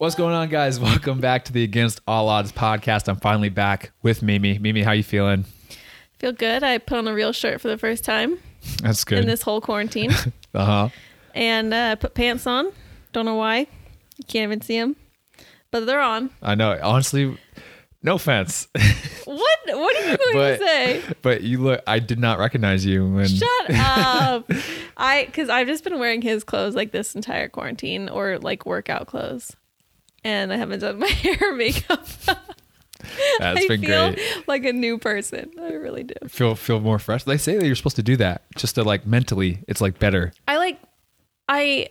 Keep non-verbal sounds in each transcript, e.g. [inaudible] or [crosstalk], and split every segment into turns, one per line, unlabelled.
What's going on, guys? [laughs] Welcome back to the Against All Odds podcast. I'm finally back with Mimi. Mimi, how you feeling?
Feel good. I put on a real shirt for the first time
That's good.
in this whole quarantine, [laughs]
uh huh.
and uh, put pants on. Don't know why. You can't even see them, but they're on.
I know. Honestly, no offense, [laughs]
What? What are you going
But-
to say?
but you look. I did not recognize you when.
Shut up. I because I've just been wearing his clothes like this entire quarantine, or like workout clothes, and I haven't done [laughs] my hair or makeup.
That's
I
been
feel
great.
like a new person. I really do.
Feel feel more fresh. They say that you're supposed to do that just to like mentally. It's like better.
I like I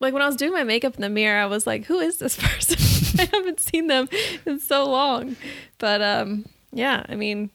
like when I was doing my makeup in the mirror, I was like, who is this [laughs] person? I haven't seen them in so long. But um yeah, I mean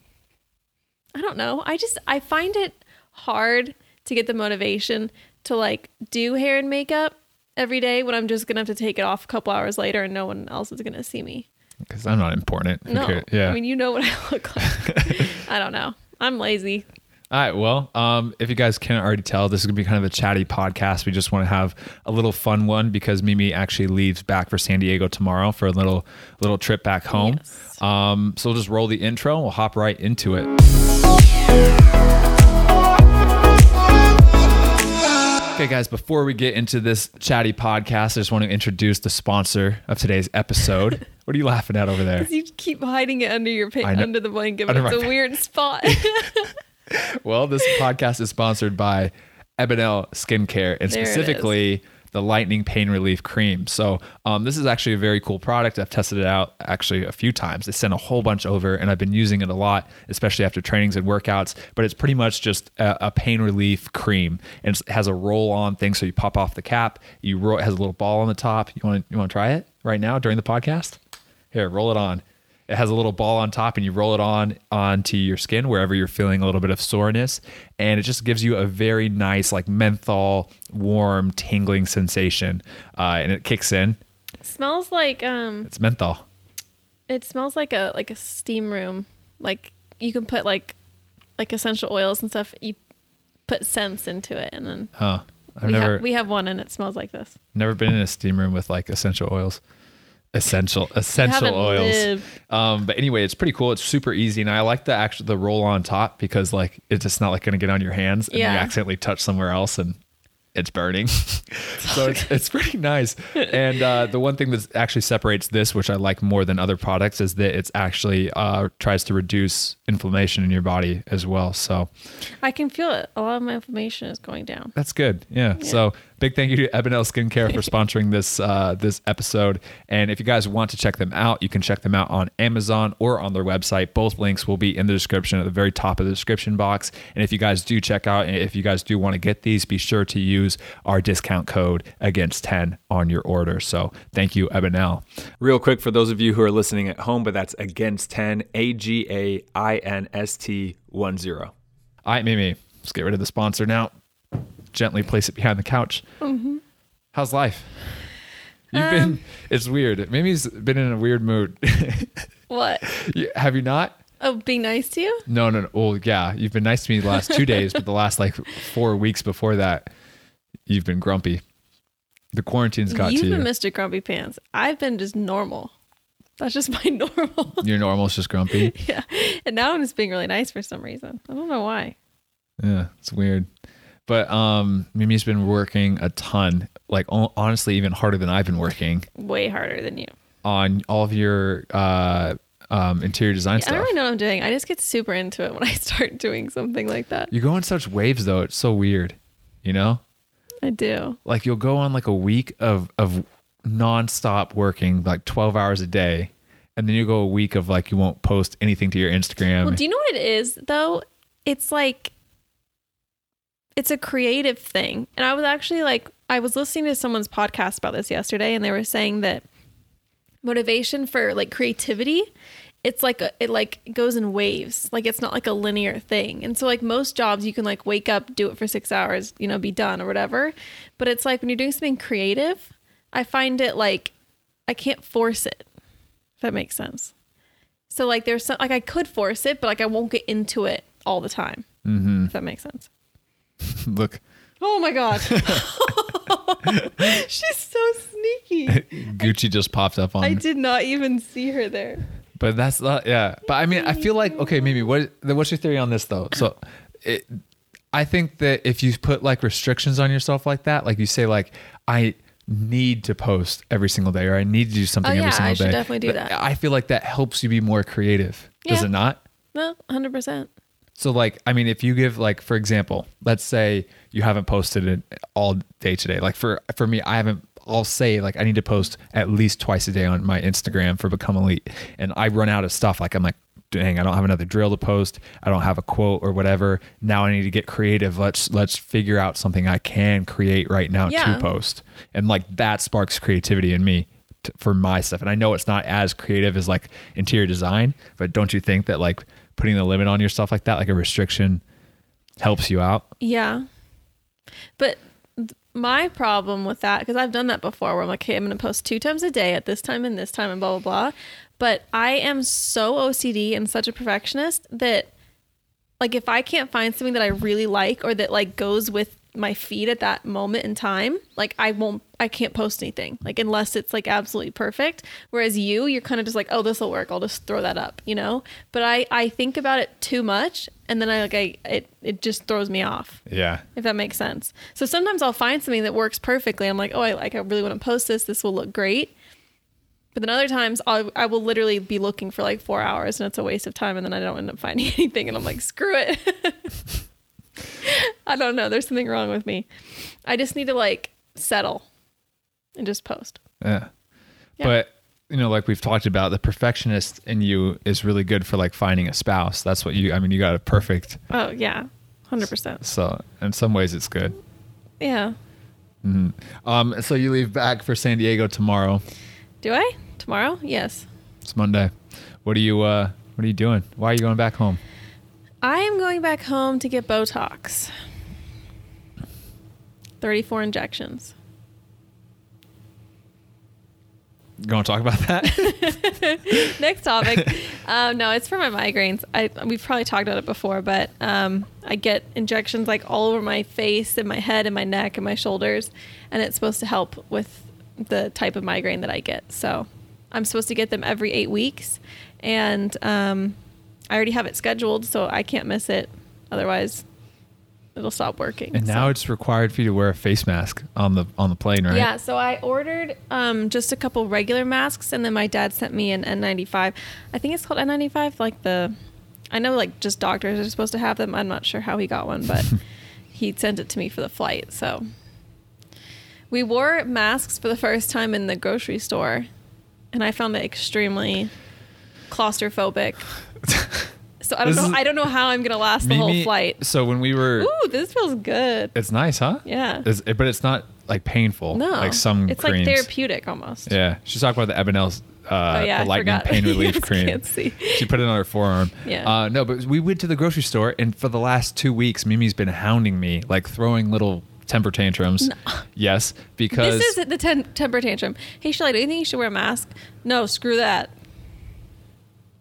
I don't know. I just I find it hard to get the motivation to like do hair and makeup every day when I'm just gonna have to take it off a couple hours later and no one else is gonna see me.
Because I'm not important. Who
No.
cares? Yeah.
I mean you know what I [laughs] look like. [laughs] I don't know. I'm lazy.
All right. Well, um, if you guys can't already tell, this is gonna be kind of a chatty podcast. We just want to have a little fun one because Mimi actually leaves back for San Diego tomorrow for a little little trip back home.
Yes.
Um, so we'll just roll the intro. and We'll hop right into it. Okay, guys. Before we get into this chatty podcast, I just want to introduce the sponsor of today's episode. [laughs] what are you laughing at over there?
You keep hiding it under your pa- under the blanket, but
Under
it's a weird spot. [laughs]
Well, this podcast is sponsored by Ebanel Skincare and
There
specifically the Lightning Pain Relief Cream. So, um, this is actually a very cool product. I've tested it out actually a few times. They sent a whole bunch over, and I've been using it a lot, especially after trainings and workouts. But it's pretty much just a, a pain relief cream, and it has a roll-on thing. So you pop off the cap, you roll, it has a little ball on the top. You want you want to try it right now during the podcast? Here, roll it on. It has a little ball on top, and you roll it on onto your skin wherever you're feeling a little bit of soreness, and it just gives you a very nice, like menthol, warm, tingling sensation. Uh, and it kicks in.
smells like um
It's menthol.
it smells like a like a steam room. Like you can put like like essential oils and stuff. You put scents into it and then
Huh? I've
we,
never
have, we have one and it smells like this.
never been in a steam room with like essential oils. Essential essential oils. Um, but anyway, it's pretty cool. It's super easy, and I like the actual the roll on top because like it's just not like going to get on your hands and
Yeah.
you accidentally touch somewhere else and it's burning. [laughs] so it's, it's pretty nice. And uh, the one thing that actually separates this, which I like more than other products, is that it's actually uh, tries to reduce inflammation in your body as well. So
I can feel it. A lot of my inflammation is going down.
that's good. Yeah. So big thank you to Ebanel Skincare for [laughs] sponsoring this uh, this episode. And if you guys want to check them out, you can check them out on Amazon or on their website. Both links will be in the description at the very top of the description box. And if you guys do check out, and if you guys do want to get these, be sure to use our discount code against 10 on your order. So thank you, Ebanel. Real quick for those of you who are listening at home, but that's against 10, A G A I N S T 1 0. All right, Mimi, let's get rid of the sponsor now gently place it behind the couch. Mm-hmm. How's life? You've um, been, it's weird. Mimi's been in a weird mood. [laughs]
What?
Have you not?
Oh, being nice to you?
No, no, no. Well, yeah, you've been nice to me the last two days, but the last like four weeks before that, you've been grumpy. The quarantine's got
You've
to you.
been Mr. Grumpy Pants. I've been just normal. That's just [laughs] my normal.
Your normal's just grumpy. [laughs]
yeah. And now I'm just being really nice for some reason. I don't know why.
Yeah, it's weird. But um, Mimi's been working a ton, like honestly, even harder than I've been working
Way harder than you.
on all of your uh, um, interior design
I
stuff.
I don't really know what I'm doing. I just get super into it when I [laughs] start doing something like that.
You go in such waves though. It's so weird. You know?
I do.
Like you'll go on like a week of of nonstop working, like 12 hours a day, and then you go a week of like you won't post anything to your Instagram.
Well, do you know what it is though? It's like it's a creative thing. And I was actually like I was listening to someone's podcast about this yesterday and they were saying that motivation for like creativity it's like a, it like goes in waves like it's not like a linear thing and so like most jobs you can like wake up do it for six hours you know be done or whatever but it's like when you're doing something creative i find it like i can't force it if that makes sense so like there's some like i could force it but like i won't get into it all the time
mm-hmm.
if that makes sense [laughs]
Look,
oh my god [laughs] [laughs] She's so sneaky.
Gucci just popped up on.
I did not even see her there.
But that's not yeah. But I mean, I feel like okay, maybe what what's your theory on this though? So, it, I think that if you put like restrictions on yourself like that, like you say like I need to post every single day or I need to do something
Oh,
every
yeah,
single
I should
day.
definitely do that.
I feel like that helps you be more creative. Does it not?
No, hundred percent.
So like, I mean, if you give like, for example, let's say you haven't posted it all day today. Like for for me, I haven't. I'll say like I need to post at least twice a day on my Instagram for Become Elite, and I run out of stuff. Like I'm like, dang, I don't have another drill to post. I don't have a quote or whatever. Now I need to get creative. Let's let's figure out something I can create right now
Yeah.
to post, and like that sparks creativity in me t- for my stuff. And I know it's not as creative as like interior design, but don't you think that like putting the limit on yourself like that, like a restriction, helps you out?
Yeah. But my problem with that, because I've done that before where I'm like, okay, I'm going to post two times a day at this time and this time and blah, blah, blah. But I am so OCD and such a perfectionist that, like, if I can't find something that I really like or that, like, goes with my feed at that moment in time, like, I won't, I can't post anything, like, unless it's, like, absolutely perfect. Whereas you, you're kind of just like, oh, this will work. I'll just throw that up, you know? But I, I think about it too much and then I, like, I, it, it just throws me off
Yeah.
if that makes sense. So sometimes I'll find something that works perfectly. I'm like, oh, I like, I really want to post this. This will look great. But then other times I'll, I will literally be looking for like four hours and it's a waste of time. And then I don't end up finding [laughs] anything. And I'm like, screw it. [laughs] I don't know. There's something wrong with me. I just need to like settle and just post.
Yeah.
Yeah.
But you know, like we've talked about, the perfectionist in you is really good for like finding a spouse. That's what you. I mean, you got a perfect.
Oh, yeah. 100%.
So in some ways, it's good.
Yeah. Hmm.
Um. So you leave back for San Diego tomorrow.
Do I? Tomorrow? Yes.
It's Monday. What are you? Uh. What are you doing? Why are you going back home?
I am going back home to get Botox. 34 injections.
You going to talk about that? [laughs]
Next topic. [laughs] um, no, it's for my migraines. I we've probably talked about it before, but um, I get injections like all over my face and my head and my neck and my shoulders, and it's supposed to help with the type of migraine that I get. So I'm supposed to get them every eight weeks, and um, I already have it scheduled, so I can't miss it. Otherwise, it'll stop working.
and
So-
now it's required for you to wear a face mask on the on the plane, right?
yeah, so I ordered um, just a couple regular masks, and then my dad sent me an N95. I think it's called N95. Like the, I know like just doctors are supposed to have them. I'm not sure how he got one, but [laughs] he sent it to me for the flight. So we wore masks for the first time in the grocery store, and I found it extremely claustrophobic. [laughs] [laughs] So I don't
This
know.
is-
I don't know how I'm gonna last the whole flight.
So when we were,
Ooh, this feels good.
it's nice, huh?
Yeah.
It's, but it's not like painful.
No,
Like some
it's
creams.
like therapeutic almost.
Yeah, she's talking about the Ebanel's uh,
Oh, yeah,
the lightning pain [laughs] relief cream.
can't see.
She put it on her forearm.
Yeah.
Uh, no, but we went to the grocery store, and for the last two weeks, Mimi's been hounding me, like throwing little temper tantrums. [laughs] Yes, because
This is the ten- temper tantrum. Hey, Shelly, do you think you should wear a mask? No, screw that.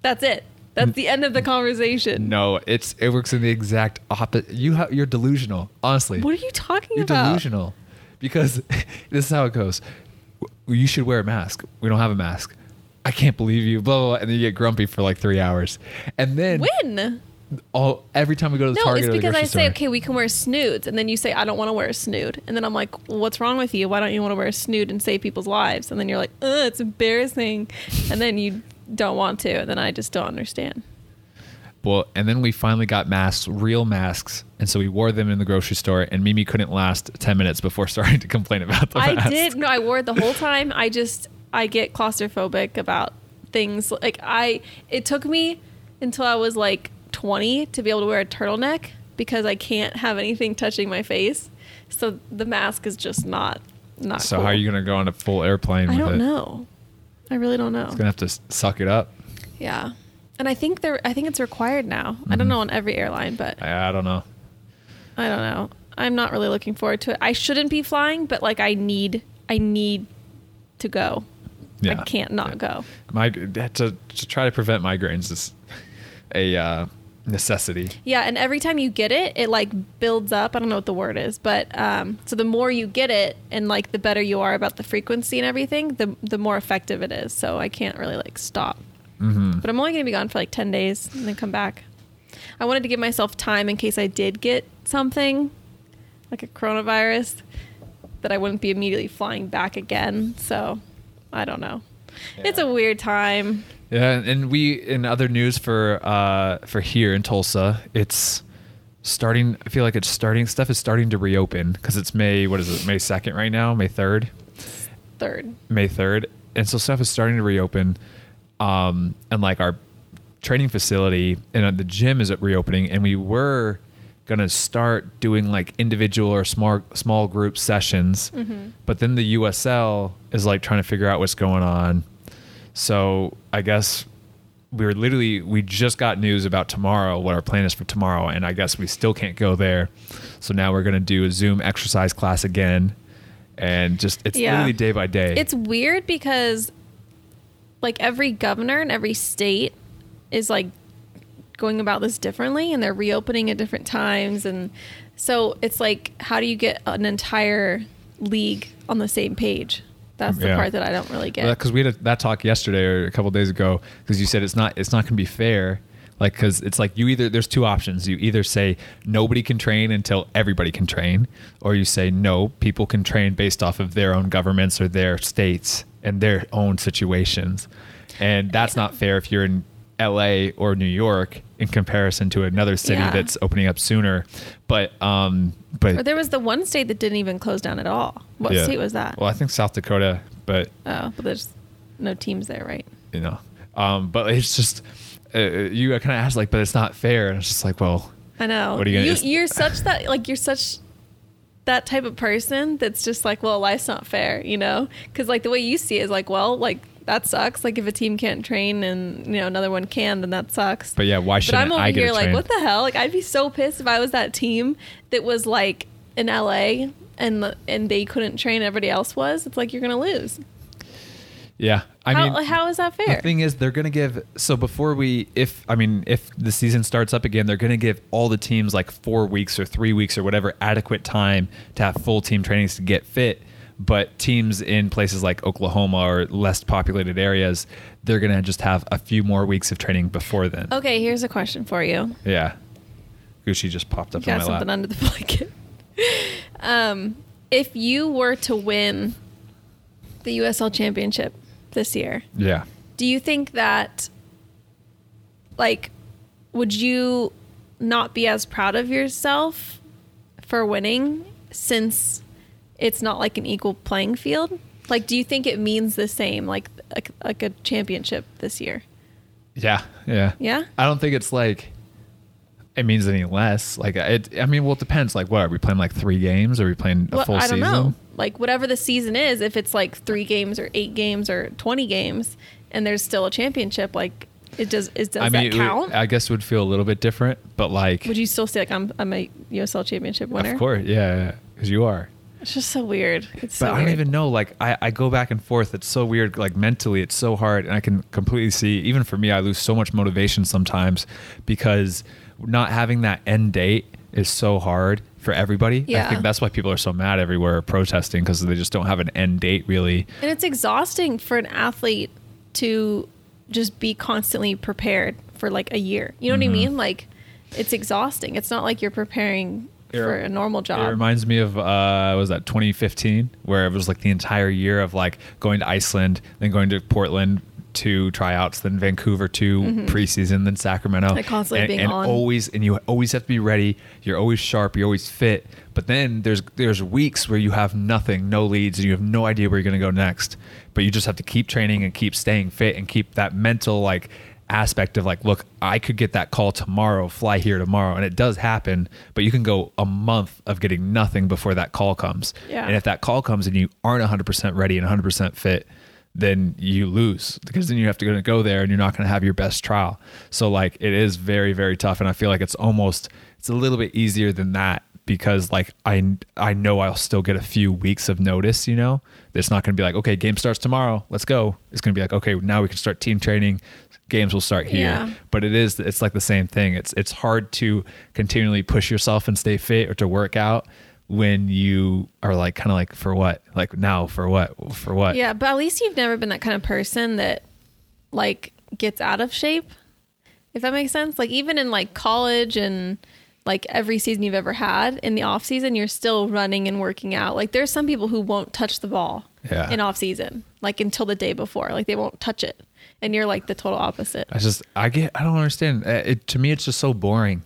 That's it. That's the end of the conversation.
no, it's it works in the exact opposite. You have you're delusional. Honestly,
What are you talking about?
you're
about?
delusional because [laughs] this is how it goes. You should wear a mask. We don't have a mask. I can't believe you. Blah blah. blah. And then you get grumpy for like three hours, and then
When?
all every time we go to the
No,
Target
it's
or the
because I say,
store,
okay, we can wear snoods. And then you say, I don't want to wear a snood. And then I'm like, well, what's wrong with you? Why don't you want to wear a snood and save people's lives? And then you're like, ugh, it's embarrassing. And then you don't want to. And then I just don't understand.
Well, and then we finally got masks, real masks, and so we wore them in the grocery store. And Mimi couldn't last ten minutes before [laughs] starting to complain about the
I
mask.
did. No, I wore it the whole time. I just I get claustrophobic about things. Like I, it took me until I was like 20 to be able to wear a turtleneck because I can't have anything touching my face. So the mask is just not not.
So
cool.
how are you gonna go on a full airplane
I
with
don't
it?
know. I really don't know.
It's gonna have to suck it up.
Yeah, and I think they're. I think it's required now. I
Mhm.
don't know on every airline, but
I, I don't know.
I don't know. I'm not really looking forward to it. I shouldn't be flying, but like I need. I need to go.
Yeah,
I can't not
Yeah.
go.
My to to try to prevent migraines is a uh, necessity.
Yeah, and every time you get it, it like builds up. I don't know what the word is, but um, so the more you get it, and like the better you are about the frequency and everything, the the more effective it is. So I can't really like stop.
Mm-hmm.
But I'm only gonna be gone for like ten days and then come back. I wanted to give myself time in case I did get something, like a coronavirus, that I wouldn't be immediately flying back again. So I don't know. It's a weird time.
Yeah, and we in other news for uh for here in Tulsa, it's starting. I feel like it's starting. Stuff is starting to reopen because it's May. What is it? May second right now. May third.
Third.
May third, and so stuff is starting to reopen. Um, and like our training facility and uh, the gym is reopening, and we were gonna start doing like individual or small small group sessions, mm-hmm. but then the USL is like trying to figure out what's going on. So I guess we were literally we just got news about tomorrow, what our plan is for tomorrow, and I guess we still can't go there. So now we're gonna do a Zoom exercise class again, and just it's
Yeah.
literally day by day.
It's weird because like every governor and every state is like going about this differently and they're reopening at different times and so it's like how do you get an entire league on the same page? That's the
Yeah.
part that I don't really get.
because we had that talk yesterday or a couple days ago because you said it's not it's not going to be fair like because it's like you either there's two options you either say nobody can train until everybody can train or you say no people can train based off of their own governments or their states and their own situations and that's not fair if you're in LA or New York in comparison to another city
Yeah.
that's opening up sooner but um but
or there was the one state that didn't even close down at all. What
yeah.
state was that?
well I think South Dakota but
oh, but there's no teams there, right?
you know. Um, but it's just uh, you kind of ask like, but it's not fair, and it's just like, well,
I know.
What are you gonna-
you, you're [laughs] such that like you're such that type of person that's just like, well, life's not fair, you know? Because like the way you see it is like, well, like that sucks. Like if a team can't train and you know another one can, then that sucks.
but yeah, why
But
shouldn't
I'm over
I
here like, what the hell? Like I'd be so pissed if I was that team that was like in LA and and they couldn't train. Everybody else was. It's like you're gonna lose.
yeah, I
how,
mean,
how is that fair?
the thing is, they're gonna give. So before we, if I mean, if the season starts up again, they're gonna give all the teams like four weeks or three weeks or whatever adequate time to have full team trainings to get fit. But teams in places like Oklahoma or less populated areas, they're gonna just have a few more weeks of training before then.
okay, here's a question for you.
Yeah, Gucci just popped up
got
in my
something
lap.
under the blanket. [laughs] um, if you were to win the USL Championship this year,
yeah.
do you think that, like, would you not be as proud of yourself for winning since it's not like an equal playing field? Like, do you think it means the same, like, like, like a championship this year?
Yeah, yeah,
Yeah?
I don't think it's like it means any less. Like it. I mean, well, it depends. Like, what are we playing? Like three games? Are we playing a
Well,
full
I don't
season?
know. Like whatever the season is, if it's like three games or eight games or twenty games, and there's still a championship, like it does. It does
I mean,
that
it would-
count?
I guess it would feel a little bit different, but like,
would you still say like I'm I'm a USL championship winner?
of course, yeah, because you are.
It's just so weird. It's
But
so
I don't
weird.
even know. Like, I, I go back and forth. It's so weird. Like mentally, it's so hard, and I can completely see. Even for me, I lose so much motivation sometimes because not having that end date is so hard for everybody. I
Yeah.
think that's why people are so mad everywhere protesting because they just don't have an end date really.
and it's exhausting for an athlete to just be constantly prepared for like a year. You know
Mm-hmm.
what I mean? Like it's exhausting. It's not like you're preparing
It-
for a normal job.
It reminds me of uh was that 2015 where it was like the entire year of like going to Iceland, then going to Portland to tryouts, then Vancouver to preseason, then Sacramento.
Mm-hmm. Like constantly
and,
being
and
on.
always and you always have to be ready. You're always sharp, you're always fit. But then there's there's weeks where you have nothing, no leads, and you have no idea where you're gonna go next. But you just have to keep training and keep staying fit and keep that mental like aspect of like, look, I could get that call tomorrow, fly here tomorrow, and it does happen. But you can go a month of getting nothing before that call comes.
Yeah.
And if that call comes and you aren't 100% ready and 100% fit, then you lose because then you have to go- there and you're not going to have your best trial. So like it is very very tough, and I feel like it's almost it's a little bit easier than that because like I I know I'll still get a few weeks of notice, you know. It's not going to be like, okay, game starts tomorrow. Let's go. It's going to be like, okay, now we can start team training. Games will start here.
Yeah.
But it is it's like the same thing. It's it's hard to continually push yourself and stay fit or to work out when you are like kind of like for what? Like now for what? For what?
Yeah, but at least you've never been that kind of person that like gets out of shape. If that makes sense. Like even in like college and like every season you've ever had in the off season, you're still running and working out. Like there's some people who won't touch the ball
Yeah.
in off season, like until the day before. Like they won't touch it. And you're like the total opposite.
I just I get I don't understand. Uh, It to me it's just so boring.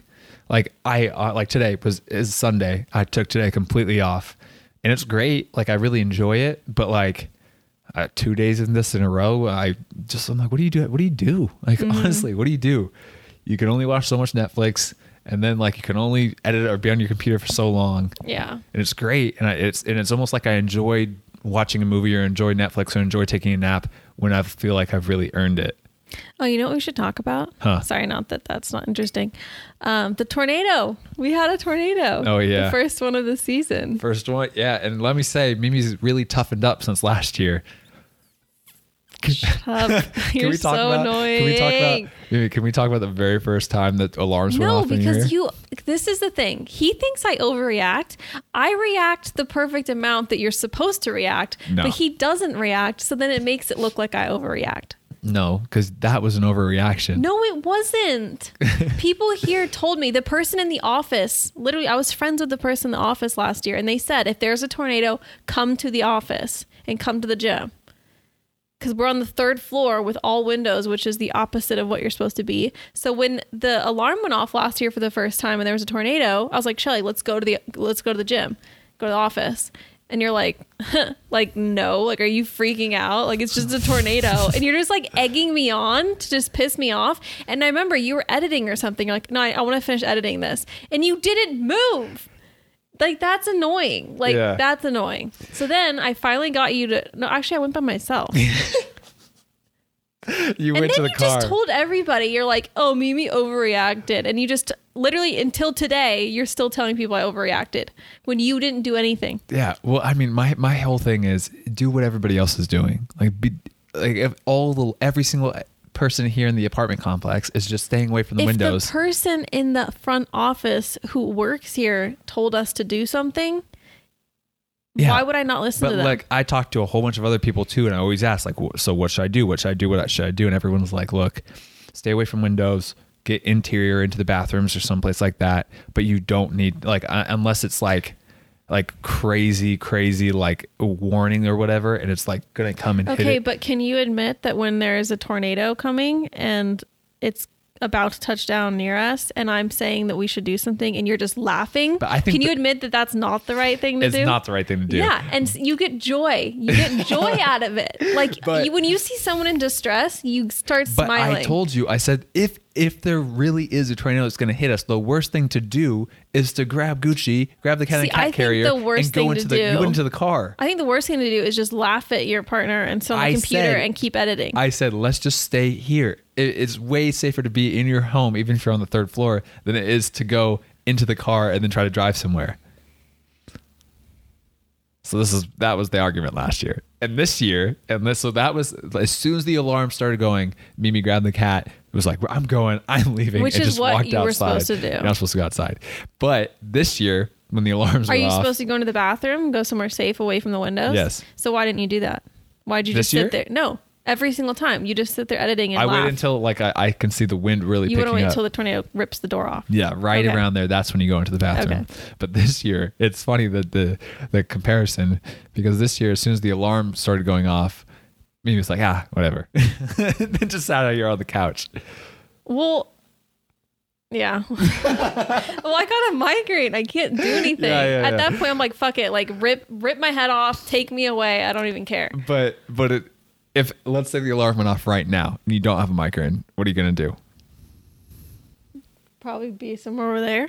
Like I uh, like today was is Sunday. I took today completely off, and it's great. Like I really enjoy it. But like uh, two days in this in a row, I just I'm like, what do you do? What do you do? [laughs] Like
Mm-hmm.
honestly, what do you do? You can only watch so much Netflix, and then like you can only edit or be on your computer for so long
Yeah.
and it's great and I, it's and it's almost like I enjoyed watching a movie or enjoy Netflix or enjoy taking a nap when I feel like I've really earned it.
Oh, you know what we should talk about?
Huh.
Sorry, not that that's not interesting. Um, the tornado. We had a tornado.
Oh, yeah.
The first one of the season.
First one, yeah, and let me say, Mimi's really toughened up since last year.
Shut [laughs] up. You're so annoying.
Can we talk about? Can we talk about the very first time that alarms went
No,
off in your
because you. This is the thing. He thinks I overreact. I react the perfect amount that you're supposed to react,
No.
but he doesn't react. So then it makes it look like I overreact.
No, because that was an overreaction.
No, it wasn't. [laughs] People here told me the person in the office, literally, I was friends with the person in the office last year, and they said, if there's a tornado, come to the office and come to the gym. Because we're on the third floor with all windows, which is the opposite of what you're supposed to be. So when the alarm went off last year for the first time and there was a tornado, I was like, Shelly, let's go to the let's go to the gym, go to the office. And you're like, [laughs] like no, like are you freaking out? Like it's just a tornado, and you're just like egging me on to just piss me off. And I remember you were editing or something. You're like, no, I, I want to finish editing this, and you didn't move. Like that's annoying. Like
Yeah.
that's annoying. So then I finally got you to. No, actually, I went by myself. [laughs]
you
and
went
then
to the
you
car.
just told everybody you're like, oh, Mimi overreacted, and you just literally until today you're still telling people I overreacted when you didn't do anything.
Yeah. Well, I mean, my my whole thing is do what everybody else is doing. Like, be, like if all the every single person here in the apartment complex is just staying away from the
if
windows.
the person in the front office who works here told us to do something,
Yeah.
why would I not listen
but
to them?
like, I talked to a whole bunch of other people too, and I always ask, like, so what should I do? What should I do? What should I do? And everyone's like, look, stay away from windows. Get interior into the bathrooms or someplace like that. But you don't need like uh, unless it's like like crazy, crazy like warning or whatever, and it's like gonna come and hit
okay, but can you admit that when there is a tornado coming and it's about to touch down near us, and I'm saying that we should do something, and you're just laughing?
But I think
can you admit that that's not the right thing to
it's
do?
It's not the right thing to do.
Yeah, and you get joy. You get [laughs] joy out of it. Like
But-
you, when you see someone in distress, you start
But
smiling.
I told you, I said if if there really is a tornado that's going to hit us, the worst thing to do is to grab Gucci, grab the cat
See,
and cat
I
carrier,
the worst
and go
thing
into
to
the you
do-
went into the car.
I think the worst thing to do is just laugh at your partner and sit on the
I
computer
said-
and keep editing.
I said let's just stay here. It, it's way safer to be in your home, even if you're on the third floor, than it is to go into the car and then try to drive somewhere. So this is that was the argument last year, and this year, and this so that was as soon as the alarm started going, Mimi grabbed the cat. It was like I'm going, [laughs] I'm leaving,
Which
and
is
just
what
walked
you were supposed to do.
You're not supposed to go outside, but this year when the alarms
Are you
off,
supposed to go into the bathroom, go somewhere safe away from the windows?
Yes.
So why didn't you do that? Why'd you
This
just sit
year?
there? No, every single time you just sit there editing and
I
laugh.
wait until like I, I can see the wind really
you
picking
want to wait
up.
until the tornado rips the door off.
Yeah, right
Okay.
around there. That's when you go into the bathroom.
Okay.
But this year, it's funny that the the comparison because this year, as soon as the alarm started going off, Mimi was like, ah, whatever. [laughs] then just sat out here on the couch.
Well, yeah. [laughs] well, I got a migraine. I can't do [laughs] anything.
Yeah, yeah,
At
yeah.
that point, I'm like, fuck it. Like, rip, rip my head off. Take me away. I don't even care.
But but it, if let's say the alarm went off right now and you don't have a migraine, what are you gonna do?
Probably be somewhere over there.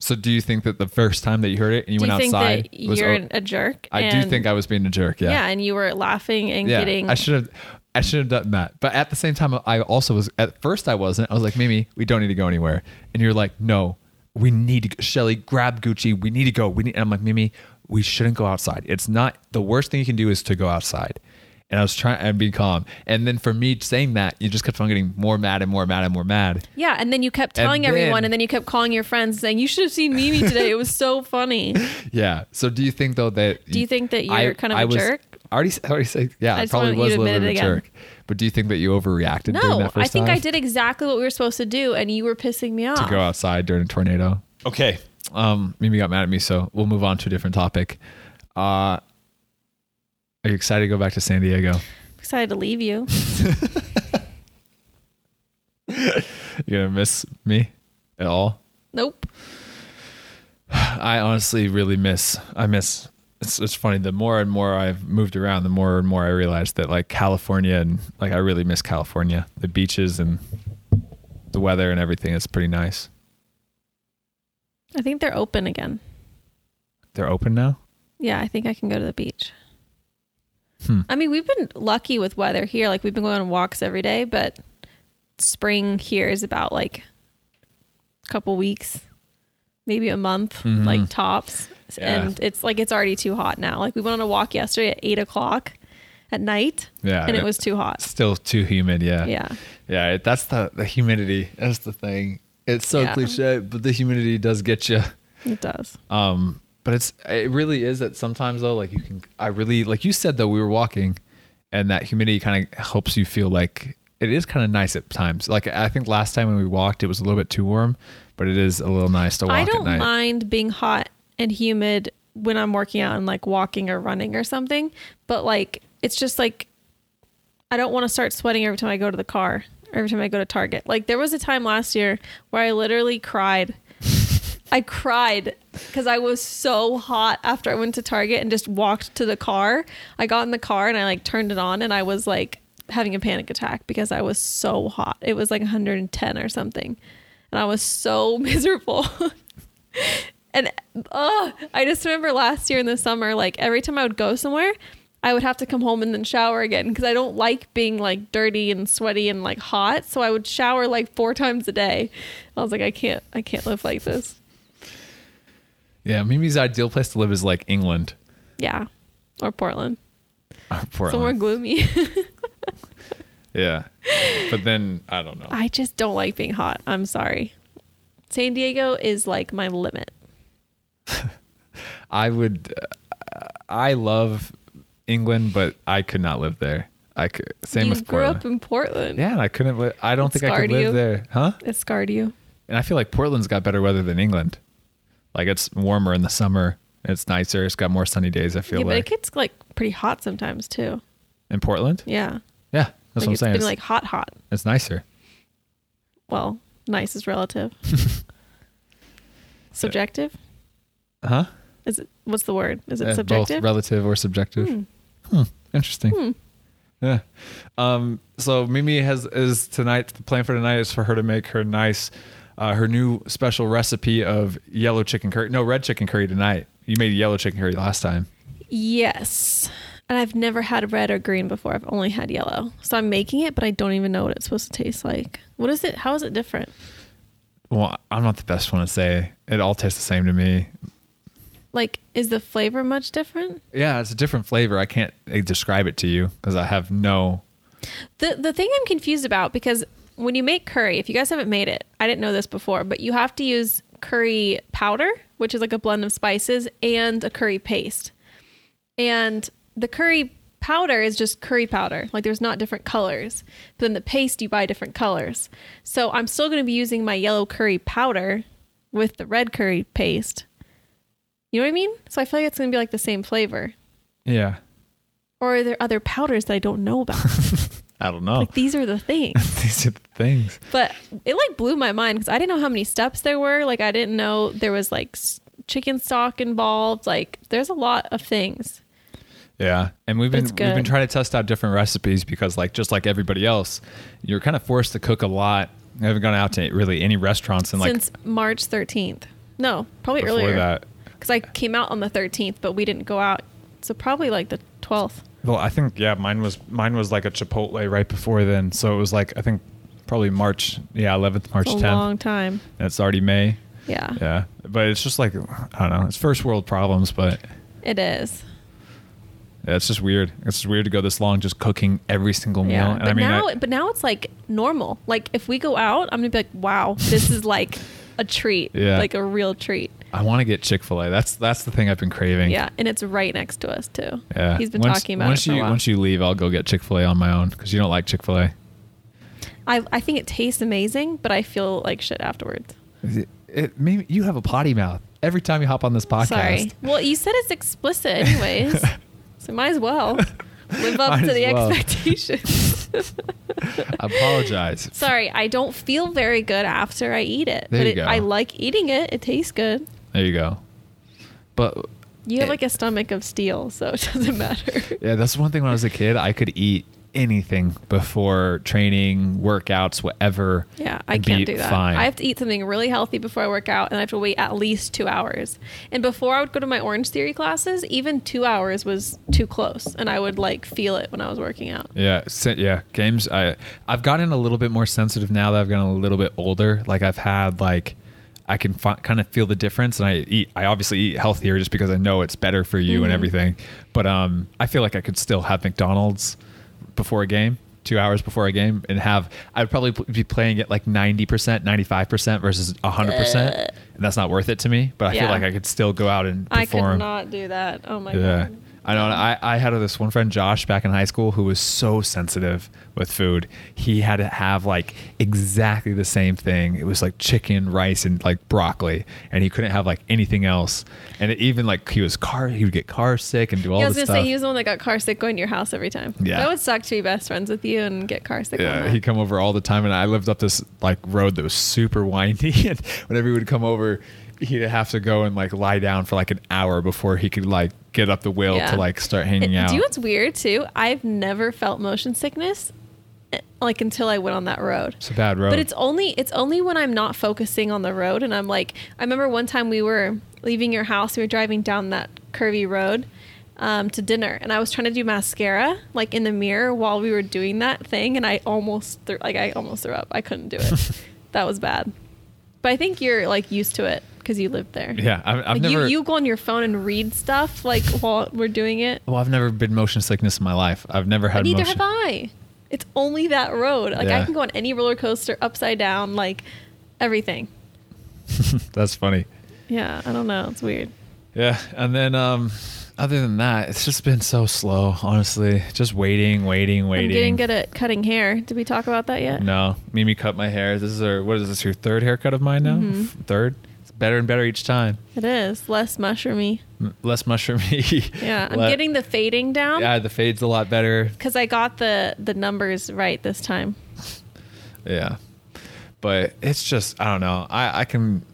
So do you think that the first time that you heard it and you
do you
went
think
outside
you're
o-
a jerk?
I do think I was being a jerk.
Yeah.
Yeah.
and you were laughing and
Yeah,
getting.
I should have. I should have done that. But at the same time, I also was. At first, I wasn't. I was like, Mimi, we don't need to go anywhere. And you're like, No, we need to, Shelly, grab Gucci. We need to go. We need, and I'm like, Mimi, we shouldn't go outside. It's not the worst thing you can do is to go outside. And I was trying and be calm. And then for me saying that, you just kept on getting more mad and more mad and more mad.
Yeah, and then you kept
And
telling everyone,
then-
and then you kept calling your friends saying, "You should have seen Mimi today. It was so funny." [laughs]
Yeah. So do you think though that
Do you think that you're kind of a
was,
jerk?
I already, I already said, yeah,
I
I
just
probably
you
was a
to
little
admit
bit of a jerk. But do you think that you overreacted during
No,
that first
I think
time?
I did exactly what we were supposed to do, and you were pissing me off.
to go outside during a tornado. Okay. Um, Mimi got mad at me, so we'll move on to a different topic. Uh, are you excited to go back to San Diego?
excited to leave you. [laughs]
You're gonna miss me at all?
Nope.
I honestly really miss. I miss. It's it's funny. The more and more I've moved around, the more and more I realize that like California and like I really miss California. The beaches and the weather and everything is pretty nice.
I think they're open again.
They're open now.
Yeah, I think I can go to the beach.
Hmm.
I mean, we've been lucky with weather here. Like we've been going on walks every day, but spring here is about like a couple weeks, maybe a month,
Mhm.
like tops.
Yeah.
And it's like it's already too hot now. Like we went on a walk yesterday at eight o'clock at night,
Yeah,
and it was too hot.
still too humid. Yeah,
Yeah.
yeah. It, that's the the humidity. That's the thing. It's so
Yeah.
cliche, but the humidity does get you.
It does.
Um, but it's it really is that sometimes though, like you can. I really like you said though we were walking, and that humidity kind of helps you feel like it is kind of nice at times. Like I think last time when we walked, it was a little bit too warm, but it is a little nice to walk
I don't mind being hot and humid when I'm working out and like walking or running or something, but like it's just like I don't want to start sweating every time I go to the car every time I go to Target. Like there was a time last year where I literally cried. I cried because I was so hot after I went to Target and just walked to the car. I got in the car and I like turned it on and I was like having a panic attack because I was so hot. It was like 110 or something. And I was so [laughs] miserable. and oh, I just remember last year in the summer, like every time I would go somewhere, I would have to come home and then shower again because I don't like being like dirty and sweaty and like hot. So I would shower like four times a day. I was like, I can't, I can't live like this.
Yeah, Mimi's ideal place to live is like England
Yeah, or Portland, [laughs]
or Portland.
somewhere gloomy. [laughs]
Yeah, but then I don't know.
I just don't like being hot. I'm sorry. San Diego is like my limit. [laughs]
I would. Uh, I love England, but I could not live there. I could. Same
you
with
grew
Portland.
up in Portland.
yeah, and I couldn't. Li- I don't
It
think I could live
you?
there, huh?
It scarred you.
And I feel like Portland's got better weather than England. Like it's warmer in the summer. It's nicer. It's got more sunny days. I feel like.
Yeah, but it
like
gets like pretty hot sometimes too.
in Portland.
Yeah.
Yeah, that's
like
what I'm
it's
saying.
been
It's,
like hot, hot.
it's nicer.
Well, nice is relative. [laughs] Subjective?
Huh?
Is it what's the word? Is it
Uh,
subjective?
Both relative or subjective.
Hmm.
Hmm. Interesting.
Hmm.
Yeah. Um, so Mimi has is tonight. The plan for tonight is for her to make her nice, uh, her new special recipe of yellow chicken curry. No, red chicken curry tonight. You made yellow chicken curry last time.
Yes. And I've never had red or green before. I've only had yellow. So I'm making it, but I don't even know what it's supposed to taste like. What is it? How is it different?
Well, I'm not the best one to say. It all tastes the same to me.
Like, is the flavor much different?
Yeah, it's a different flavor. I can't describe it to you because I have no.
The the thing I'm confused about because when you make curry, if you guys haven't made it, I didn't know this before, but you have to use curry powder, which is like a blend of spices, and a curry paste. And the curry powder is just curry powder. Like there's not different colors. But then the paste you buy different colors. So I'm still going to be using my yellow curry powder with the red curry paste. You know what I mean? So I feel like it's going to be like the same flavor.
Yeah,
Or are there other powders that I don't know about? [laughs]
I don't know.
Like these are the [laughs] things.
These are the things.
But it like blew my mind because I didn't know how many steps there were. Like I didn't know there was like chicken stock involved. Like there's a lot of things.
Yeah, and we've been we've been trying to test out different recipes because, like, just like everybody else, you're kind of forced to cook a lot. I haven't gone out to really any restaurants in like
since March 13th. No, probably
before
earlier.
that.
Because I came out on the 13th, but we didn't go out. So probably like the 12th.
Well, I think yeah, mine was mine was like a Chipotle right before then, so it was like I think probably March, yeah, 11th, March
It's a
10th,
long time.
and it's already May.
Yeah,
Yeah, but it's just like I don't know. It's first world problems, but
it is.
yeah, it's just weird. It's just weird to go this long just cooking every single meal.
Yeah,
And
but
I mean,
now,
I-
but now it's like normal. Like if we go out, I'm gonna be like, wow, this is like [laughs] a treat,
Yeah.
like a real treat.
I want to get Chick Fil A. That's that's the thing I've been craving.
Yeah, and it's right next to us too.
yeah.
he's been
Once-
talking about
once
it
you once you leave, I'll go get Chick Fil A on my own because you don't like Chick Fil A.
I I think it tastes amazing, but I feel like shit afterwards.
It, it, maybe you have a potty mouth every time you hop on this podcast.
Sorry. Well, you said it's explicit, anyways, [laughs] so might as well live up
Might
to the
well.
expectations. [laughs]
I [laughs] apologize.
Sorry, I don't feel very good after I eat it,
There
but
you
it,
go.
I like eating it. It tastes good.
There you go. But
You have
It-
like a stomach of steel, so it doesn't [laughs] matter.
yeah, that's one thing when I was a kid, I could eat anything before training, workouts, whatever.
Yeah, I can't do that.
Fine.
I have to eat something really healthy before I work out, and I have to wait at least two hours. And before I would go to my Orange Theory classes, even two hours was too close, and I would like feel it when I was working out.
Yeah, se- yeah. Games. I I've gotten a little bit more sensitive now that I've gotten a little bit older. Like I've had like I can fi- kind of feel the difference, and I eat. I obviously eat healthier just because I know it's better for you and
Mhm.
everything. But um, I feel like I could still have McDonald's before a game, two hours before a game, and have. I'd probably be playing it like ninety percent, ninety five percent versus hundred percent,
uh.
and that's not worth it to me. But I feel like I could still go out and
I
perform.
could not do that. Oh my
Yeah.
god.
I know. I, I had this one friend, Josh, back in high school, who was so sensitive with food. He had to have like exactly the same thing. It was like chicken, rice, and like broccoli, and he couldn't have like anything else. And it, even like he was car, he would get car sick and do all
Yeah, I was gonna
stuff.
say he was the one that got car sick going to your house every time.
Yeah.
that would suck to be best friends with you and get car sick.
yeah, he'd come over all the time, and I lived up this like road that was super windy. [laughs] And whenever he would come over, he'd have to go and like lie down for like an hour before he could like get up the will
Yeah.
to like start hanging
And
out.
Do you know what's weird too? I've never felt motion sickness, eh, like until I went on that road.
it's a bad road.
But it's only it's only when I'm not focusing on the road and I'm like I remember one time we were leaving your house, we were driving down that curvy road um, to dinner and I was trying to do mascara like in the mirror while we were doing that thing and I almost threw like I almost threw up. I couldn't do it. [laughs] that was bad. But I think you're like used to it because you lived there.
yeah, I've, I've
Like
never.
you, you go on your phone and read stuff like while we're doing it.
Well, I've never been motion sickness in my life. I've never had
But neither
motion.
have I. It's only that road. Like I can go on any roller coaster upside down, like everything. [laughs]
That's funny.
Yeah, I don't know. It's weird.
Yeah, and then um, other than that, it's just been so slow. Honestly, just waiting, waiting, waiting.
I'm getting good at cutting hair. Did we talk about that yet?
No, Mimi cut my hair. This is her. What is this? Your third haircut of mine now?
Mhm.
Third. It's better and better each time.
It is less mushroomy.
M- Less mushroomy. [laughs]
Yeah, I'm
Le-
getting the fading down
Yeah, the fade's a lot better.
because I got the the numbers right this time. [laughs]
Yeah, but it's just I don't know. I I can.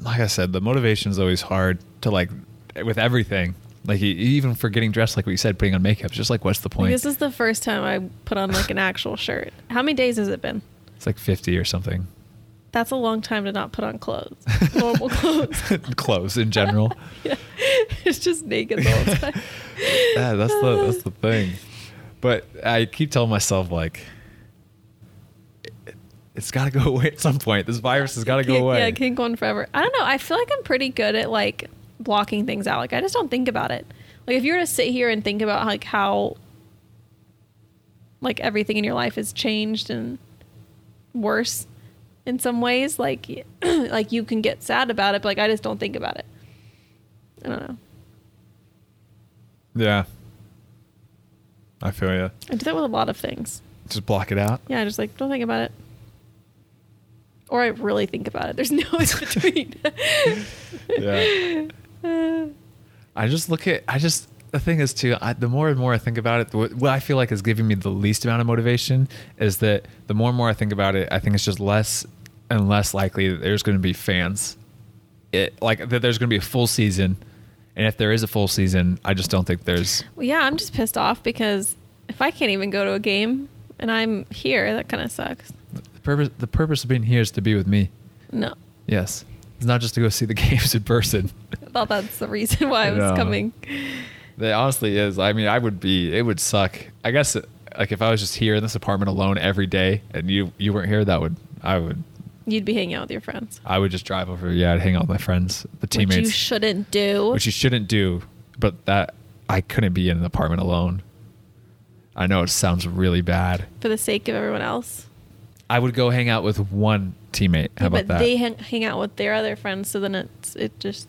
Like I said, the motivation is always hard to like with everything. Like even for getting dressed, like what you said, putting on makeup. It's just like, what's the
Like,
point?
this is the first time I put on like an actual shirt. How many days has it been?
It's like fifty or something.
That's a long time to not put on clothes, normal clothes. [laughs]
Clothes in general. [laughs]
yeah, it's just naked the whole time. [laughs]
yeah, that's the that's the thing. But I keep telling myself like, it, it's got to go away at some point. This virus has got to go away.
Yeah, it can't go on forever. I don't know. I feel like I'm pretty good at like blocking things out. Like I just don't think about it. Like if you were to sit here and think about like how like everything in your life has changed and worse in some ways, like [clears throat] like you can get sad about it, but like I just don't think about it. I don't know.
yeah, I feel you.
I do that with a lot of things.
Just block it out.
Yeah, just like don't think about it. Or I really think about it. There's no in [laughs] between. [laughs]
Yeah. [laughs] I just look at. I just the thing is too. I, the more and more I think about it, what, what I feel like is giving me the least amount of motivation is that the more and more I think about it, I think it's just less and less likely that there's going to be fans. It like that there's going to be a full season, and if there is a full season, I just don't think there's.
Well, yeah, I'm just pissed off because if I can't even go to a game and I'm here, that kind of sucks.
The purpose, the purpose of being here is to be with me.
No,
Yes. It's not just to go see the [laughs] games in person.
I thought that's the reason why I was
No.
coming.
It honestly is. I mean, I would be, it would suck. I guess, like, if I was just here in this apartment alone every day and you, you weren't here, that would, I would
You'd be hanging out with your friends.
I would just drive over. Yeah, I'd hang out with my friends, the teammates.
Which you shouldn't do.
which you shouldn't do. But that I couldn't be in an apartment alone. I know it sounds really bad.
for the sake of everyone else.
I would go hang out with one teammate. How
Yeah,
about
but
that?
they hang, hang out with their other friends, so then it's it just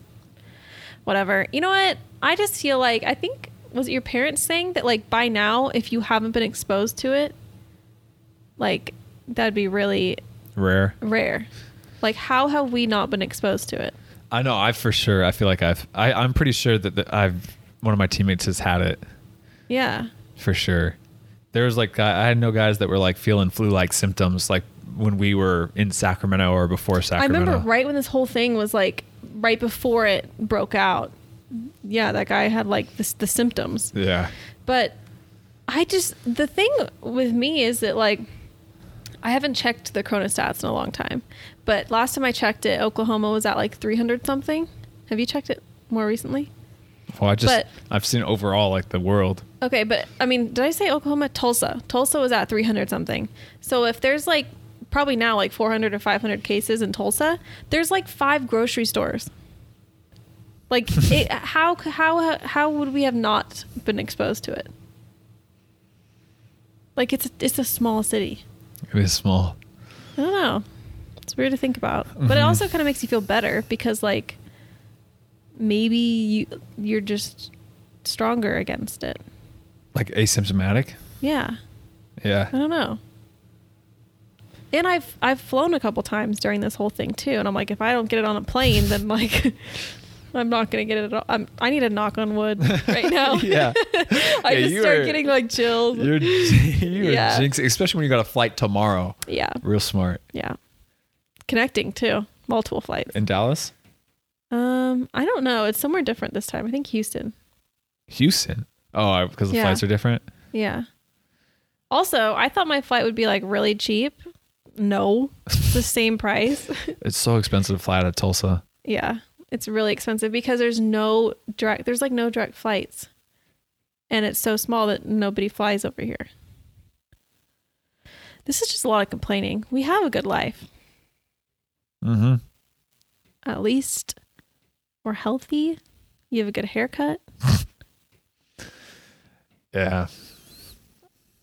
whatever. You know what? I just feel like I think was it your parents saying that like by now, if you haven't been exposed to it, like that'd be really
Rare.
rare. Like how have we not been exposed to it?
I know. I for sure. I feel like I've. I, I'm pretty sure that, that I've. One of my teammates has had it
Yeah.
for sure. There was like I I had no guys that were like feeling flu-like symptoms like when we were in Sacramento or before Sacramento.
I remember right when this whole thing was like right before it broke out. Yeah, that guy had like this the symptoms.
Yeah.
But I just the thing with me is that like I haven't checked the Corona stats in a long time. But last time I checked it, Oklahoma was at like 300 something. Have you checked it more recently?
Well, I just
But-
I've seen overall like the world.
Okay, but I mean, did I say Oklahoma? Tulsa. Tulsa was at 300 something. So if there's like probably now like 400 or 500 cases in Tulsa, there's like five grocery stores. Like [laughs] it, how how how would we have not been exposed to it? Like it's it's a small city.
It is small.
I don't know. It's weird to think about, but it
Mhm.
also kind of makes you feel better because like maybe you you're just stronger against it.
Like asymptomatic.
Yeah.
Yeah.
I don't know. And I've I've flown a couple times during this whole thing too, and I'm like, if I don't get it on a plane, then like, [laughs] I'm not gonna get it at all. I'm, I need a knock on wood right now. [laughs]
Yeah. [laughs]
I
Yeah,
just start
are-
getting like chills.
You're you're
Yeah.
jinxing, especially when you got a flight tomorrow.
yeah,
Real smart.
yeah. Connecting too, multiple flights.
In Dallas,
Um, I don't know. It's somewhere different this time. I think Houston.
Houston. Oh, because the
Yeah.
flights are different.
Yeah. Also, I thought my flight would be like really cheap. No, it's the same price. [laughs]
It's so expensive to fly out of Tulsa.
Yeah, it's really expensive because there's no direct. There's like no direct flights, and it's so small that nobody flies over here. This is just a lot of complaining. We have a good life.
Mm-hmm.
At least we're healthy. You have a good haircut. [laughs]
Yeah.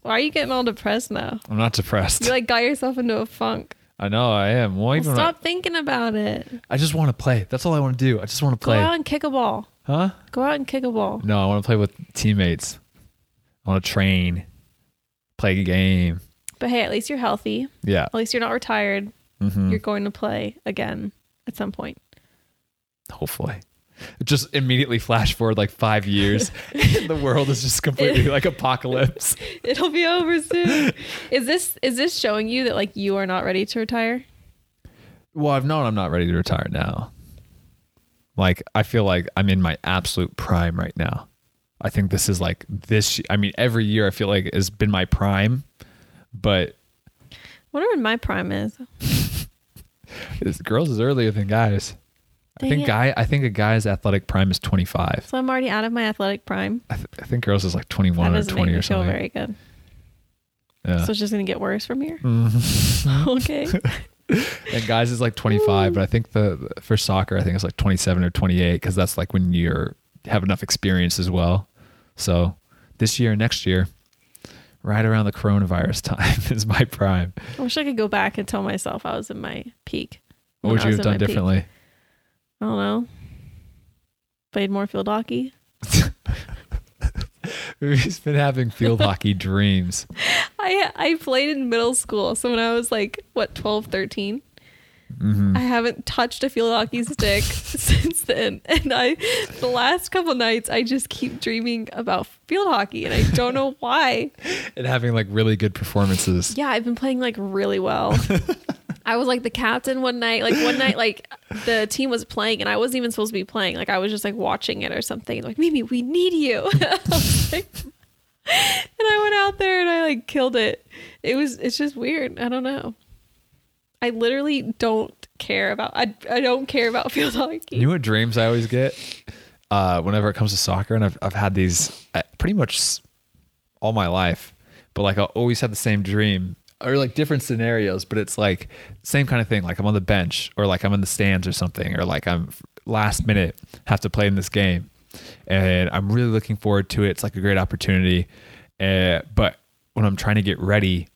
Why are you getting all depressed now?
I'm not depressed.
You like got yourself into a funk.
I know I am. Well,
Well,
even
stop thinking about it.
I just want to play. That's all I want to do. I just want to play.
Go
play.
out and kick a ball.
Huh?
Go out and kick a ball.
No, I want to play with teammates. I want to train, play a game.
But hey, at least you're healthy.
Yeah.
At least you're not retired.
hmm
You're going to play again at some point.
Hopefully. Just immediately flash forward like five years. [laughs] And the world is just completely like apocalypse. [laughs]
It'll be over soon. is this is this showing you that like you are not ready to retire?
Well, I've known I'm not ready to retire now. Like, I feel like I'm in my absolute prime right now. I think this is like this. I mean, every year I feel like has been my prime, but
wonder when my prime is. [laughs]
girls is earlier than guys. I think
it.
guy. I think a guy's athletic prime is 25.
So I'm already out of my athletic prime.
I, th- I think girls is like 21 or 20
make me
or
feel
something.
very good.
yeah.
So it's just gonna get worse from here.
Mhm. [laughs] [laughs]
okay.
and guys is like 25, but I think the for soccer I think it's like 27 or 28 because that's like when you're have enough experience as well. So this year, next year, right around the coronavirus [laughs] time is my prime.
I wish I could go back and tell myself I was in my peak.
What would you have done
differently? peak. I don't know. Played more field hockey. [laughs]
We've been having field hockey [laughs] dreams.
I I played in middle school. So when I was like what 12, 13,
hmm
I haven't touched a field hockey stick [laughs] since then. And I, the last couple nights, I just keep dreaming about field hockey, and I don't know why.
And having like really good performances.
Yeah, I've been playing like really well. I was like the captain one night. Like one night, like the team was playing, and I wasn't even supposed to be playing. Like I was just like watching it or something. Like Mimi, we need you. [laughs] And I went out there and I like killed it. It was. It's just weird. I don't know. I literally don't care about. I I don't care about [laughs] field hockey.
You know what dreams I always get? Uh, whenever it comes to soccer, and I've I've had these uh, pretty much all my life, but like I always had the same dream. Or like different scenarios, but it's like same kind of thing. Like I'm on the bench or like I'm in the stands or something, or like I'm last minute have to play in this game, and I'm really looking forward to it. It's like a great opportunity, uh, but when I'm trying to get ready,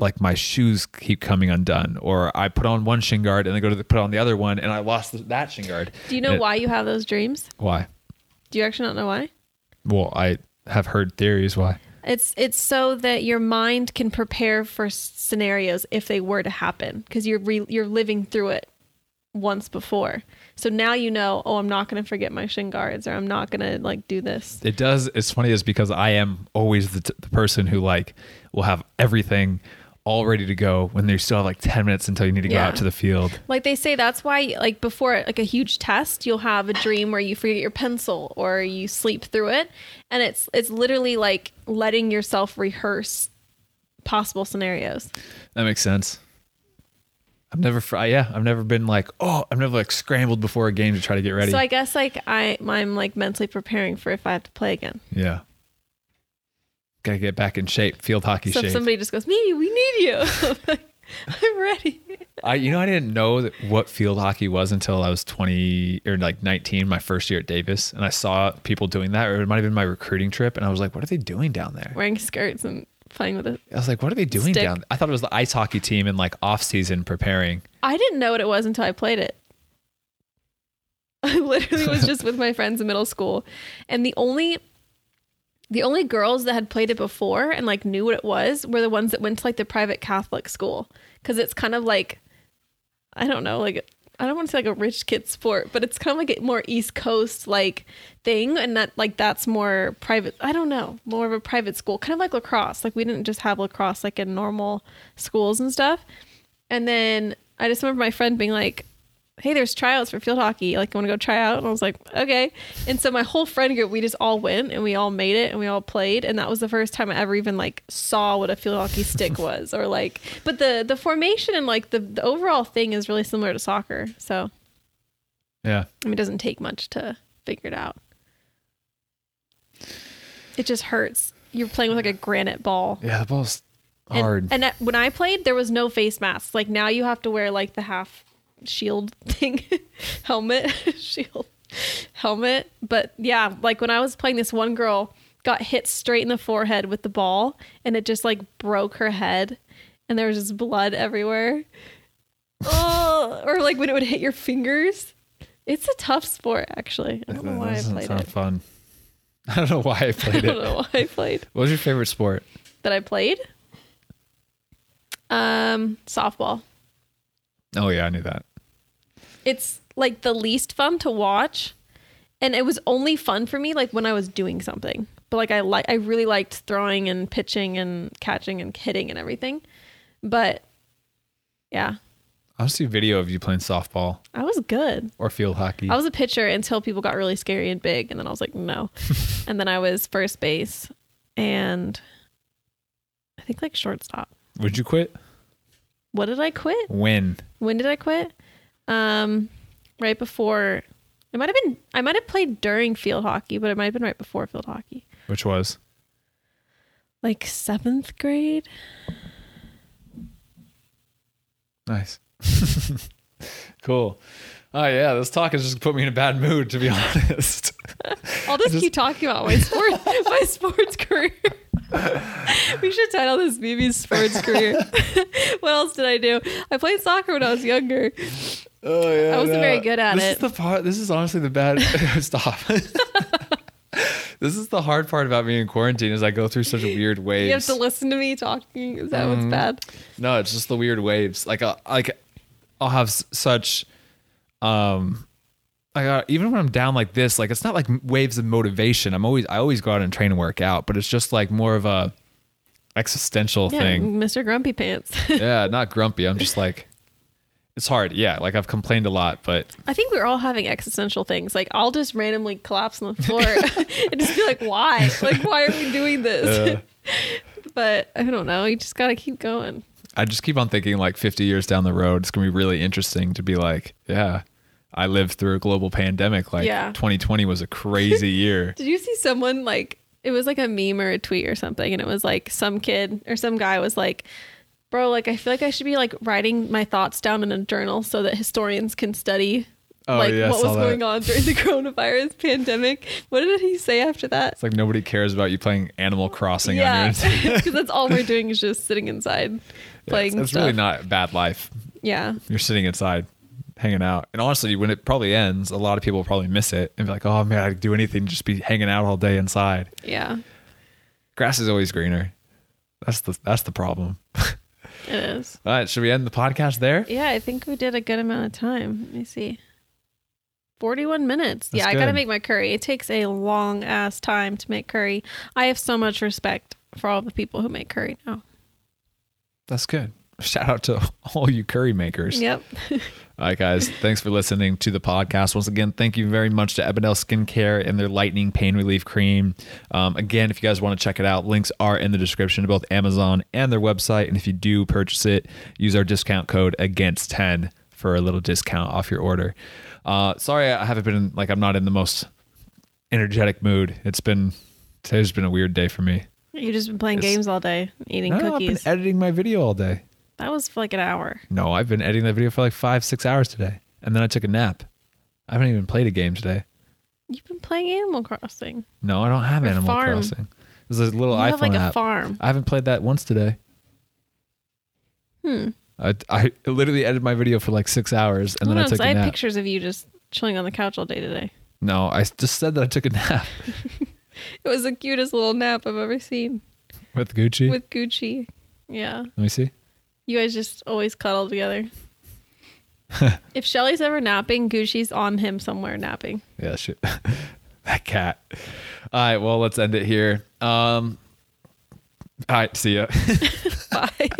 like my shoes keep coming undone, or I put on one shin guard and then go to the, put on the other one, and I lost that shin guard.
Do you know
And it-
why you have those dreams?
Why?
Do you actually not know why?
Well, I have heard theories why.
It's it's so that your mind can prepare for scenarios if they were to happen because you're re- you're living through it once before. So now you know, oh, I'm not going to forget my shin guards or I'm not going to like do this.
It does. It's funny is because I am always the, t- the person who like will have everything all ready to go when they still have like 10 minutes until you need to go out to the field.
Like they say that's why like before like a huge test, you'll have a dream where you forget your pencil or you sleep through it and it's it's literally like letting yourself rehearse possible scenarios.
That makes sense. I've never, fr- yeah, I've never been like, oh, I've never like scrambled before a game to try to get ready.
So I guess like I I'm like mentally preparing for if I have to play again.
yeah. Gotta get back in shape, field hockey
So
shape.
somebody just goes, Mimi, we need you. [laughs] I'm like, I'm ready.
I, you know, I didn't know that what field hockey was until I was 20 or like 19, my first year at Davis. And I saw people doing that, or it might have been my recruiting trip. And I was like, what are they doing down there?
Wearing skirts and playing with it.
I was like, what are they doing
Stick.
down? I thought it was the ice hockey team in like off season preparing.
I didn't know what it was until I played it. [laughs] I literally was just with my friends in middle school, and the only the only girls that had played it before and like knew what it was were the ones that went to like the private Catholic school because it's kind of like I don't know, like I don't want to say like a rich kid sport, but it's kind of like a more East Coast like thing, and that like that's more private. I don't know, more of a private school, kind of like lacrosse. Like we didn't just have lacrosse like in normal schools and stuff. And then I just remember my friend being like, "Hey, there's tryouts for field hockey. Like, you want to go try out?" And I was like, "Okay." And so my whole friend group, we just all went and we all made it and we all played. And that was the first time I ever even like saw what a field hockey stick [laughs] was, or like. But the the formation and like the the overall thing is really similar to soccer. So
Yeah.
I mean, it doesn't take much to figure it out. It just hurts. You're playing with like a granite ball.
Yeah. The ball's
And-
hard.
And, at- when I played, there was no face masks. Like now you have to wear like the half shield [laughs] thing, helmet, [laughs] shield, helmet. But yeah, like when I was playing, this one girl got hit straight in the forehead with the ball, and it just like broke her head, and there was just blood everywhere. oh, or like when it would hit your fingers. It's a tough sport, actually. I don't know why I played
sound
it.
fun. [laughs] I don't know why I played it.
I don't know why I played.
What was your favorite sport?
That I played. Um, softball.
Oh yeah, I knew that.
It's like the least fun to watch and it was only fun for me like when i was doing something but like i like i really liked throwing and pitching and catching and hitting and everything but yeah
I'll see a video of you playing softball
i was good
or field hockey.
i was a pitcher until people got really scary and big and then i was like no [laughs] and then i was first base and i think like shortstop
Would you quit?
what did i quit
When?
when did I quit? Um, right before. It might have been. I might have played during field hockey, but it might have been right before field hockey,
Which was?
like seventh grade.
Nice. [laughs] cool. Oh yeah, this talk has just put me in a bad mood to be [laughs] honest. [laughs]
I'll just,
Just-
keep talking about my sport, my sports career. we should title this Mimi's sports career. what else did I do? I played soccer when I was younger.
Oh yeah.
I wasn't very good at it.
this
it.
is the part. This is honestly the bad. [laughs] Stop. [laughs] this is the hard part about being in quarantine is I go through such weird waves. [laughs]
You have to listen to me talking. Is that what's
Mhm.
bad?
No, it's just the weird waves. Like, uh, like I'll have s- such, um, like uh, even when I'm down like this, like it's not like waves of motivation. I'm always, I always go out and train and work out, but it's just like more of a existential
Yeah,
thing.
Mr. Grumpy Pants.
yeah, not grumpy. I'm just like, it's hard. Yeah, like I've complained a lot, but
I think we're all having existential things. Like I'll just randomly collapse on the floor [laughs] and just be like, "Why? Like, why are we doing this?"
uh, [laughs]
but I don't know. You just gotta keep going.
I just keep on thinking like 50 years down the road, it's gonna be really interesting to be like, yeah, I lived through a global pandemic. Like,
Yeah.
2020 was a crazy [laughs] year.
Did you see someone like it was like a meme or a tweet or something, and it was like some kid or some guy was like, Bro, like I feel like I should be like writing my thoughts down in a journal so that historians can study
Oh,
like
yeah,
what was
that.
going on during the [laughs] coronavirus pandemic. What did he say after that?
It's like nobody cares about you playing Animal Crossing
yeah,
on your. [laughs]
because that's all we're doing is just sitting inside [laughs] playing
it's, it's really not a bad life.
yeah,
You're sitting inside, hanging out, and honestly, when it probably ends, a lot of people will probably miss it and be like, "Oh man, I'd do anything, just be hanging out all day inside."
yeah,
Grass is always greener. That's the that's the problem.
It is.
All right, should we end the podcast there?
Yeah, I think we did a good amount of time. Let me see. 41 minutes.
That's
yeah, I got to make my curry. It takes a long ass time to make curry. I have so much respect for all the people who make curry now.
That's good. Shout out to [laughs] all you curry makers.
Yep. [laughs]
All right, guys. Thanks for listening to the podcast. Once again, thank you very much to Ebanel Skincare and their Lightning Pain Relief Cream. Um, again, if you guys want to check it out, links are in the description to both Amazon and their website. And if you do purchase it, use our discount code against 10 for a little discount off your order. Uh, sorry, I haven't been like I'm not in the most energetic mood. It's been today's been a weird day for me.
You've just been playing
It's-
games all day, eating
No, I've been
cookies.
editing my video all day.
That was for like an hour.
No, I've been editing that video for like five, six hours today. And then I took a nap. I haven't even played a game today.
You've been playing Animal Crossing.
No, I don't have
Or
Animal
farm.
Crossing. There's a little
you
iPhone
have like a
app.
farm.
I haven't played that once today.
Hmm.
I, I literally edited my video for like six hours and then I took
so
a
I had
nap.
pictures of you just chilling on the couch all day today.
No, I just said that I took a nap [laughs] [laughs]
It was the cutest little nap I've ever seen
with Gucci.
with Gucci. Yeah.
Let me see.
You guys just always cuddle together. [laughs] if Shelly's ever napping, Gucci's on him somewhere napping.
Yeah, shit. [laughs] that cat. All right, well, let's end it here. Um, all right, see ya. [laughs]
Bye.